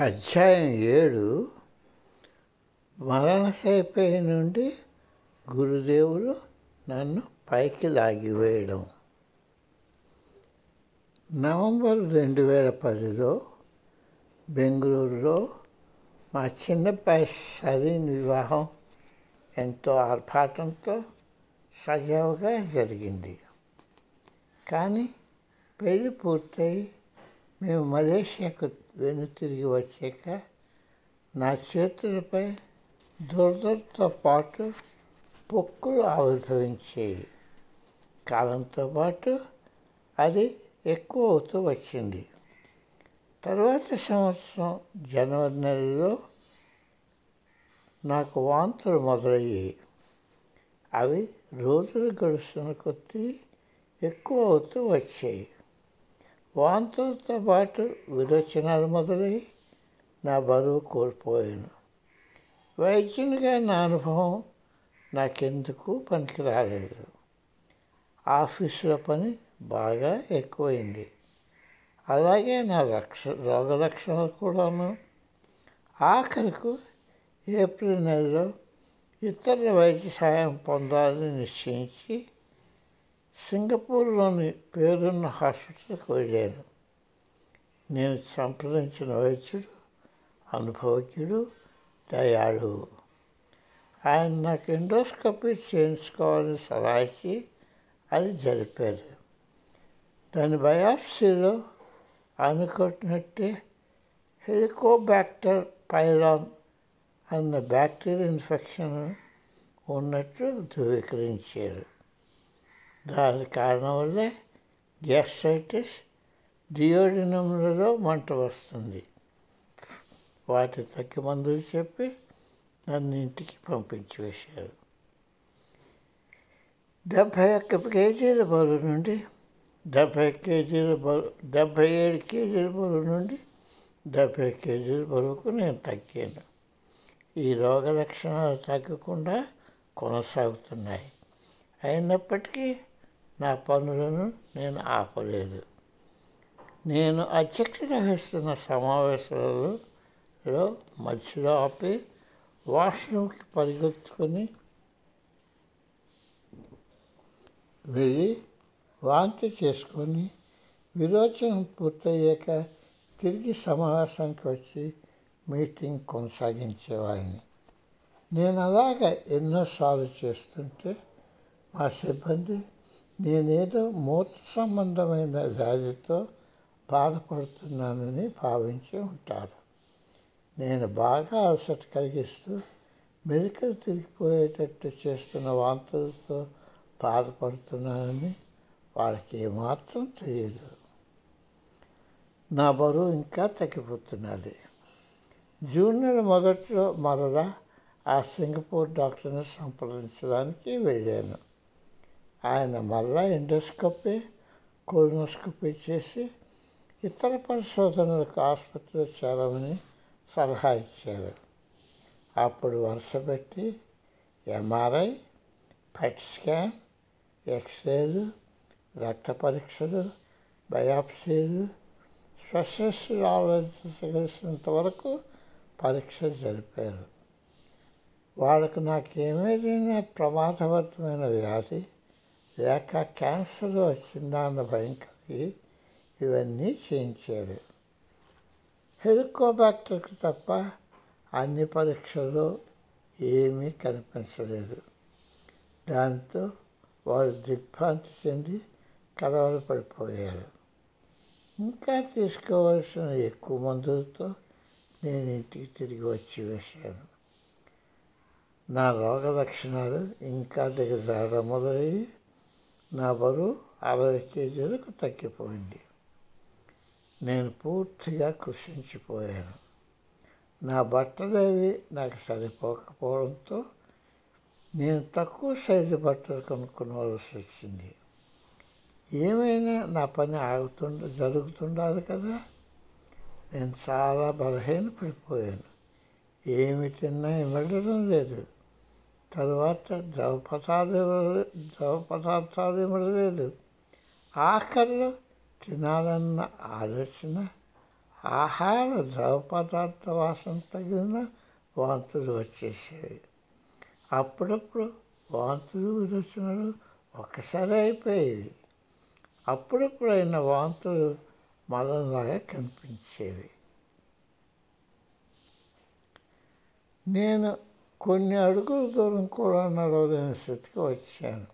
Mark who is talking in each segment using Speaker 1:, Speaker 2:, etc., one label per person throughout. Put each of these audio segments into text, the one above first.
Speaker 1: అధ్యాయం ఏడు మరణశైపై నుండి గురుదేవులు నన్ను పైకి లాగివేయడం. నవంబర్ రెండు వేల పదిలో బెంగళూరులో మా చిన్నబ్బాయి సరీన్ వివాహం ఎంతో ఆర్భాటంతో సజావుగా జరిగింది. కానీ పెళ్ళి పూర్తయి మేము మలేషియాకు వెనుతిరిగి వచ్చాక నా చేతులపై దురదతో పాటు పొక్కులు ఆవిర్భవించాయి. కాలంతో పాటు అది ఎక్కువ అవుతూ వచ్చింది. తర్వాత సంవత్సరం జనవరి నెలలో నాకు వాంతులు మొదలయ్యాయి. అవి రోజులు గడుస్తున్న కొద్దీ ఎక్కువ అవుతూ వచ్చాయి. వాంతులతో పాటు విరోచనాలు మొదలై నా బరువు కోల్పోయాను. వైద్యునిగా నా అనుభవం నాకెందుకు పనికి రాలేదు ఆఫీసులో పని బాగా ఎక్కువైంది. అలాగే నా రక్ష రోగ లక్షణాలు కూడాను. ఆఖరికు ఏప్రిల్ నెలలో ఇతరుల వైద్య సహాయం పొందాలని నిశ్చయించి సింగపూర్లోని పేరున్న హాస్పిటల్కి వెళ్ళాను నేను సంప్రదించిన వైద్యుడు అనుభవజ్ఞుడు దయాళు ఆయన నాకు ఎండోస్కోపీ చేయించుకోవాలని సలహా ఇచ్చి అది జరిపారు. దాని బయాప్సీలో అనుకుంటున్నట్టే హెలికోబ్యాక్టర్ పైలాన్ అన్న బ్యాక్టీరియా ఇన్ఫెక్షన్ ఉన్నట్టు ధృవీకరించారు. దాని కారణం వల్లే గ్యాస్ట్రైటిస్ డియోడినములలో మంట వస్తుంది. వాటి తగ్గి మందులు చెప్పి నన్ను ఇంటికి పంపించి వేశారు. డెబ్భై ఒక్క కేజీల బరువు నుండి డెబ్భై కేజీల బరువు డెబ్భై ఏడు కేజీల బరువు నుండి డెబ్భై కేజీల బరువుకు నేను తగ్గాను. ఈ రోగ లక్షణాలు తగ్గకుండా కొనసాగుతున్నాయి. అయినప్పటికీ నా పనులను నేను ఆపలేదు. నేను అధ్యక్షత వహిస్తున్న సమావేశాలలో మధ్యలో ఆపి వాష్రూమ్కి పరిగెత్తుకొని వెళ్ళి వాంతి చేసుకొని విరోచనం పూర్తయ్యాక తిరిగి సమావేశానికి వచ్చి మీటింగ్ కొనసాగించేవాడిని. నేను అలాగ ఎన్నోసార్లు చేస్తుంటే మా సిబ్బంది నేనేదో మూత సంబంధమైన వ్యాధితో బాధపడుతున్నానని భావించి ఉంటారు నేను బాగా అలసట కలిగిస్తూ మెలికలు తిరిగిపోయేటట్టు చేస్తున్న వాంతులతో బాధపడుతున్నానని వాళ్ళకి ఏమాత్రం తెలియదు. నా బరువు ఇంకా తగ్గిపోతున్నది. జూన్ నెల మొదట్లో మరలా ఆ సింగపూర్ డాక్టర్ని సంప్రదించడానికి వెళ్ళాను. ఆయన మళ్ళా ఎండోస్కోపీ కోలోనోస్కోపీ చేసి ఇతర పరిశోధనలకు ఆసుపత్రిలో చేరమని సలహా ఇచ్చారు. అప్పుడు వరుసపెట్టి ఎంఆర్ఐ పెట్ స్కాన్ ఎక్స్రేలు రక్త పరీక్షలు బయాప్సీలు స్పెషలిస్టులు ఆలోచించగలిసినంత వరకు పరీక్ష జరిపారు. వాళ్ళకు నాకేమేదైనా ప్రమాదవంతమైన వ్యాధి లేక క్యాన్సర్ వచ్చిందా అన్న భయం కలిగి ఇవన్నీ చేయించారు. హెలికోబాక్టర్కి తప్ప అన్ని పరీక్షలు ఏమీ కనిపించలేదు. దాంతో వారు దిగ్భ్రాంతి చెంది కలవలు పడిపోయారు. ఇంకా తీసుకోవాల్సిన ఎక్కువ మందులతో నేను ఇంటికి తిరిగి వచ్చి వేశాను. నా రోగ లక్షణాలు ఇంకా దిగజారడం మొదలయ్యి నా బరువు అరవై కేజీలకు తగ్గిపోయింది. నేను పూర్తిగా కృషించిపోయాను. నా బట్టలేవి నాకు సరిపోకపోవడంతో నేను తక్కువ సైజు బట్టలు కొనుక్కోవలసి వచ్చింది. ఏమైనా నా పని ఆగుతుండ జరుగుతుండాలి కదా? నేను చాలా బలహీన పడిపోయాను ఏమి తిన్నా ఇవ్వడం లేదు. తరువాత ద్రవ పదార్థాలు ద్రవ పదార్థాలు ఇవ్వలేదు ఆఖరిలో తినాలన్న ఆలోచన ఆహార ద్రవ పదార్థ వాసన తగిన వాంతులు వచ్చేసేవి. అప్పుడప్పుడు వాంతులు విరోచనలు ఒక్కసారి అయిపోయేవి. అప్పుడప్పుడు అయిన వాంతులు మలంలాగా కనిపించేవి. నేను కొన్ని అడుగులు దూరం కూడా నడవలేని స్థితికి వచ్చాను.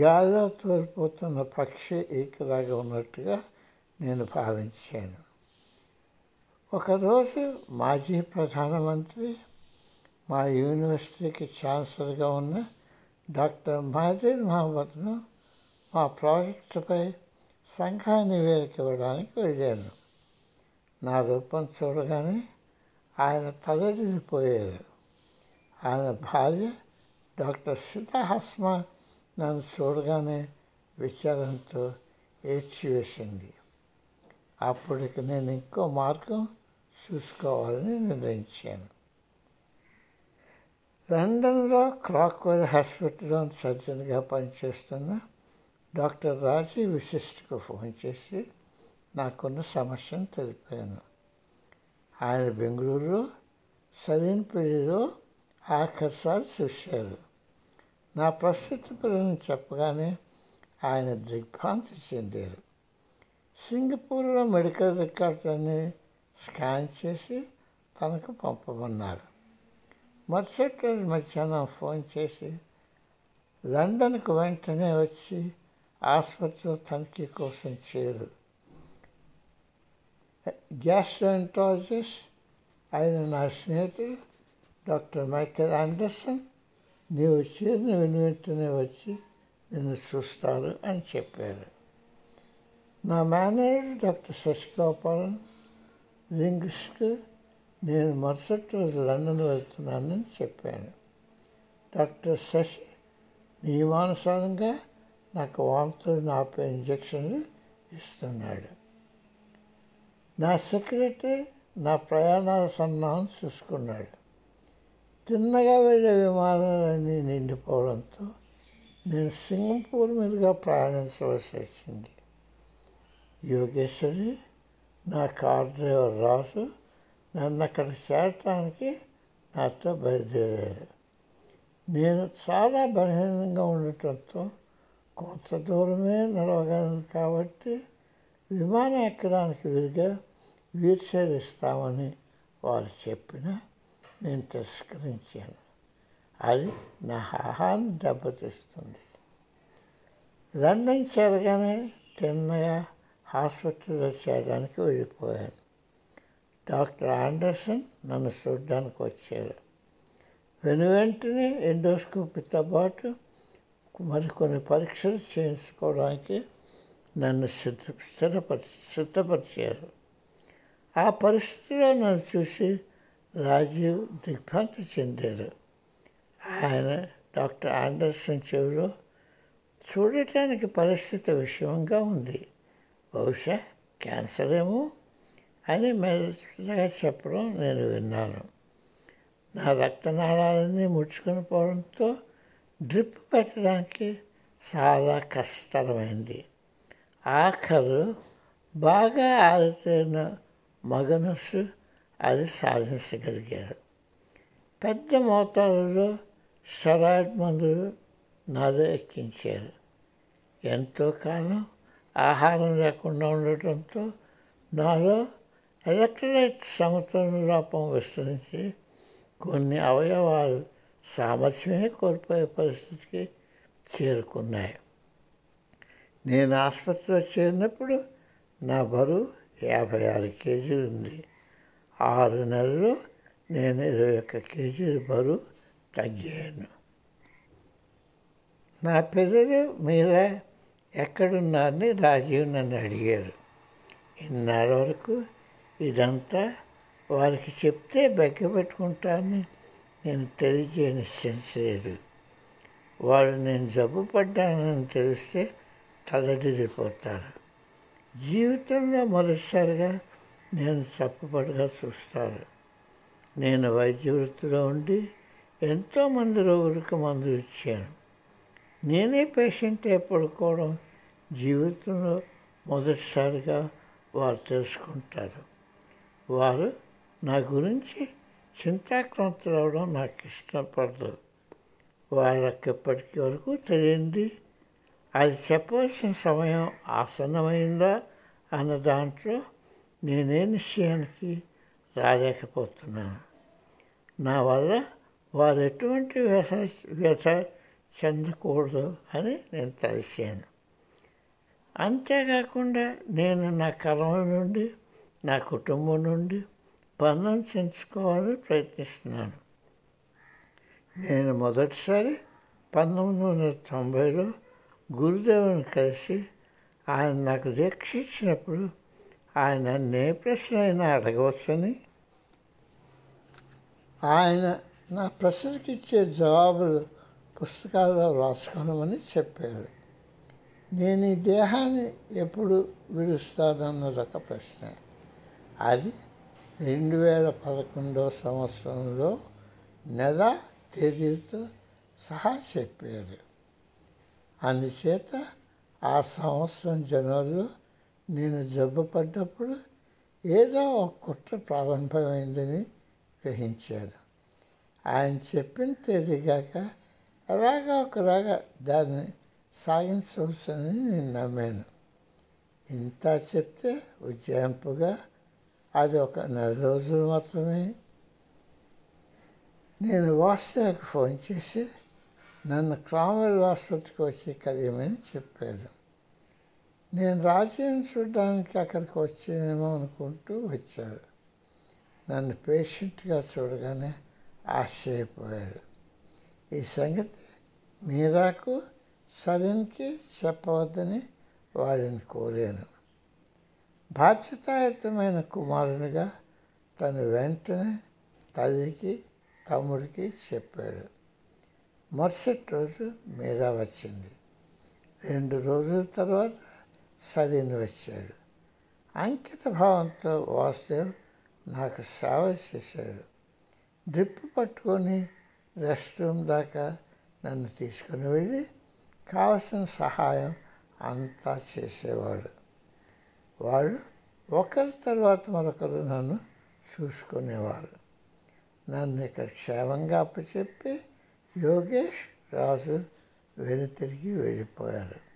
Speaker 1: గాలిలో తోలిపోతున్న పక్షి ఈకలాగా ఉన్నట్టుగా నేను భావించాను. ఒకరోజు మాజీ ప్రధానమంత్రి మా యూనివర్సిటీకి ఛాన్సలర్గా ఉన్న డాక్టర్ మహదీర్ మహమ్మద్ను మా ప్రాజెక్టుపై సంఘా నివేదిక ఇవ్వడానికి వెళ్ళాను. నా రూపం చూడగానే ఆయన తలడిపోయారు ఆయన భార్య డాక్టర్ సీతా హస్మా నన్ను చూడగానే విచారంతో ఏడ్చివేసింది అప్పటికి నేను ఇంకో మార్గం చూసుకోవాలని నిర్ణయించాను. లండన్లో క్రాక్వెల్ హాస్పిటల్లో సర్జన్గా పనిచేస్తున్న డాక్టర్ రాజీ విశిష్ట్కు ఫోన్ చేసి నాకున్న సమస్యను తెలిపాను. ఆయన బెంగళూరులో సరైన పెళ్ళిలో ఆఖరిసారి చూశారు. నా ప్రస్తుత పిల్లలను చెప్పగానే ఆయన దిగ్భ్రాంతి చెందారు. సింగపూర్లో మెడికల్ రికార్డులన్నీ స్కాన్ చేసి తనకు పంపమన్నారు. మరుసటి రోజు మధ్యాహ్నం ఫోన్ చేసి లండన్కు వెంటనే వచ్చి ఆసుపత్రిలో తనిఖీ కోసం చేరు. గ్యాస్ట్రోఎంట్రాలజిస్ట్ ఆయన నా స్నేహితుడు డాక్టర్ మైకేల్ ఆండర్సన్ నీవు చేరిన వెను వెంటనే వచ్చి నిన్ను చూస్తారు అని చెప్పారు నా మేనేజర్ డాక్టర్ శశిగోపాలన్ రింగ్స్కు నేను మరుసటి రోజు లండన్ వెళ్తున్నానని చెప్పాను డాక్టర్ శశి నియమానుసారంగా నాకు వాంతులు నాపే ఇంజక్షన్లు ఇస్తున్నాడు నా సెక్రటరీ నా ప్రయాణాల సన్నాహం చూసుకున్నాడు తిన్నగా వెళ్ళే విమానాలన్నీ నిండిపోవడంతో నేను సింగపూర్ మీదుగా ప్రయాణించవలసి వచ్చింది. యోగేశ్వరి నా కార్ డ్రైవర్ రాసు నన్ను అక్కడ చేరటానికి నాతో బయలుదేరారు. నేను చాలా బలహీనంగా ఉండటంతో కొంత దూరమే నడవగలను కాబట్టి విమానం ఎక్కడానికి వీలుగా వీల్ చైర్ ఇస్తామని వారు చెప్పిన నేను తిరస్కరించాను అది నా ఆహాన్ని దెబ్బతీస్తుంది. లండన్ చేరగానే తిన్నగా హాస్పిటల్లో చేరడానికి వెళ్ళిపోయాను. డాక్టర్ ఆండర్సన్ నన్ను చూడడానికి వచ్చారు. వెను వెంటనే ఎండోస్కోపీతో పాటు మరికొన్ని పరీక్షలు చేయించుకోవడానికి నన్ను సిద్ధ స్థిరపరి సిద్ధపరిచారు. ఆ పరిస్థితిలో నన్ను చూసి రాజీవ్ దిగ్భ్రాంతి చెందారు. ఆయన డాక్టర్ ఆండర్సన్ చెవిలో చూడటానికి పరిస్థితి విషమంగా ఉంది. బహుశా క్యాన్సర్ ఏమో అని మెల్లగా చెప్పడం నేను విన్నాను. నా రక్తనాళాలన్నీ ముడుచుకుని పోవడంతో డ్రిప్ పెట్టడానికి చాలా కష్టతరమైంది. ఆఖరు బాగా ఆరితేరిన మగ నర్సు అది సాధించగలిగారు. పెద్ద మోతాదులో స్టెరాయిడ్ మందులు నాలో ఎక్కించారు. ఎంతో కాలం ఆహారం లేకుండా ఉండటంతో నాలో ఎలక్ట్రోలైట్ సమతుల లోపం విస్తరించి కొన్ని అవయవాలు సామర్థ్యమే కోల్పోయే పరిస్థితికి చేరుకున్నాయి. నేను ఆసుపత్రిలో చేరినప్పుడు నా బరువు యాభై ఆరు కేజీలు ఉంది. ఆరు నెలలు నేను ఇరవై ఒక్క కేజీల బరువు తగ్గాను. నా పిల్లలు మీరా? ఎక్కడున్నారని రాజీవ్ నన్ను అడిగారు. ఇన్నాళ్ళ వరకు ఇదంతా వారికి చెప్తే బెగ్గపెట్టుకుంటారని నేను తెలియజేయని సెన్స్ లేదు. వారు నేను జబ్బు పడ్డానని తెలిస్తే తలడిల్లిపోతారు జీవితంలో మొదటిసారిగా నేను చెప్పబడగా చూస్తారు నేను వైద్య వృత్తిలో ఉండి ఎంతోమంది రోగులకు మందులు ఇచ్చాను. నేనే పేషెంట్ పడుకోవడం జీవితంలో మొదటిసారిగా వారు తెలుసుకుంటారు. వారు నా గురించి చింతాక్రాంతులవడం నాకు ఇష్టపడదు. వాళ్ళకి ఇప్పటికి వరకు తెలియంది అది చెప్పవలసిన సమయం ఆసన్నమైందా అన్న దాంట్లో నేనే నిశ్చయానికి రాలేకపోతున్నాను. నా వల్ల వారు ఎటువంటి వ్యత వ్యథ చెందకూడదు అని నేను తలిచాను అంతేకాకుండా నేను నా కర్మ నుండి నా కుటుంబం నుండి బంధం చెంచుకోవాలని ప్రయత్నిస్తున్నాను. నేను మొదటిసారి పంతొమ్మిది వందల తొంభైలో గురుదేవుని కలిసి ఆయన నాకు దీక్ష ఇచ్చినప్పుడు ఆయన ఏ ప్రశ్న అయినా అడగవచ్చని. ఆయన నా ప్రశ్నకి ఇచ్చే జవాబులు పుస్తకాల్లో రాసుకోనమని చెప్పారు. నేను ఈ దేహాన్ని ఎప్పుడు విడుస్తానన్నది ఒక ప్రశ్న. అది రెండు వేల పదకొండవ సంవత్సరంలో నెల తేదీతో సహా చెప్పారు. అందుచేత ఆ సంవత్సరం జనవరిలో నేను జబ్బు పడ్డప్పుడు ఏదో ఒక కుట్ర ప్రారంభమైందని గ్రహించాను ఆయన చెప్పిన తేదీగాక అలాగా ఒకలాగా దాన్ని సాగించవచ్చని నేను నమ్మాను. ఇంత చెప్తే ఉజ్జాయింపుగా అది ఒక నెల రోజులు మాత్రమే. నేను వాస్తవకు ఫోన్ చేసి నన్ను క్రామర్ ఆసుపత్రికి వచ్చి కలియమని చెప్పారు. నేను రాజ్యాన్ని చూడడానికి అక్కడికి వచ్చేనేమో అనుకుంటూ వచ్చాడు. నన్ను పేషెంట్గా చూడగానే ఆశ్చర్యపోయాడు. ఈ సంగతి మీరాకు సరిన్కి చెప్పవద్దని వాడిని కోరాను. బాధ్యతాయుతమైన కుమారునిగా తను వెంటనే తల్లికి తమ్ముడికి చెప్పాడు. మరుసటి రోజు మీరా వచ్చింది. రెండు రోజుల తర్వాత సరిని వచ్చాడు. అంకిత భావంతో వాసుదేవ్ నాకు సేవ చేశాడు. డ్రిప్ పట్టుకొని రెస్ట్ రూమ్ దాకా నన్ను తీసుకుని వెళ్ళి కావలసిన సహాయం అంతా చేసేవాడు. వాడు ఒకరి తర్వాత మరొకరు నన్ను చూసుకునేవారు. నన్ను ఇక్కడ క్షేమంగా అప్పచెప్పి యోగేష్ రాజు వెనుతిరిగి వెళ్ళిపోయారు.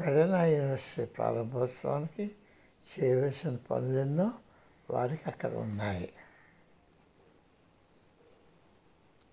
Speaker 1: పెడన యూనివర్సిటీ ప్రారంభోత్సవానికి చేయవలసిన పనులెన్నో వారికి అక్కడ ఉన్నాయి.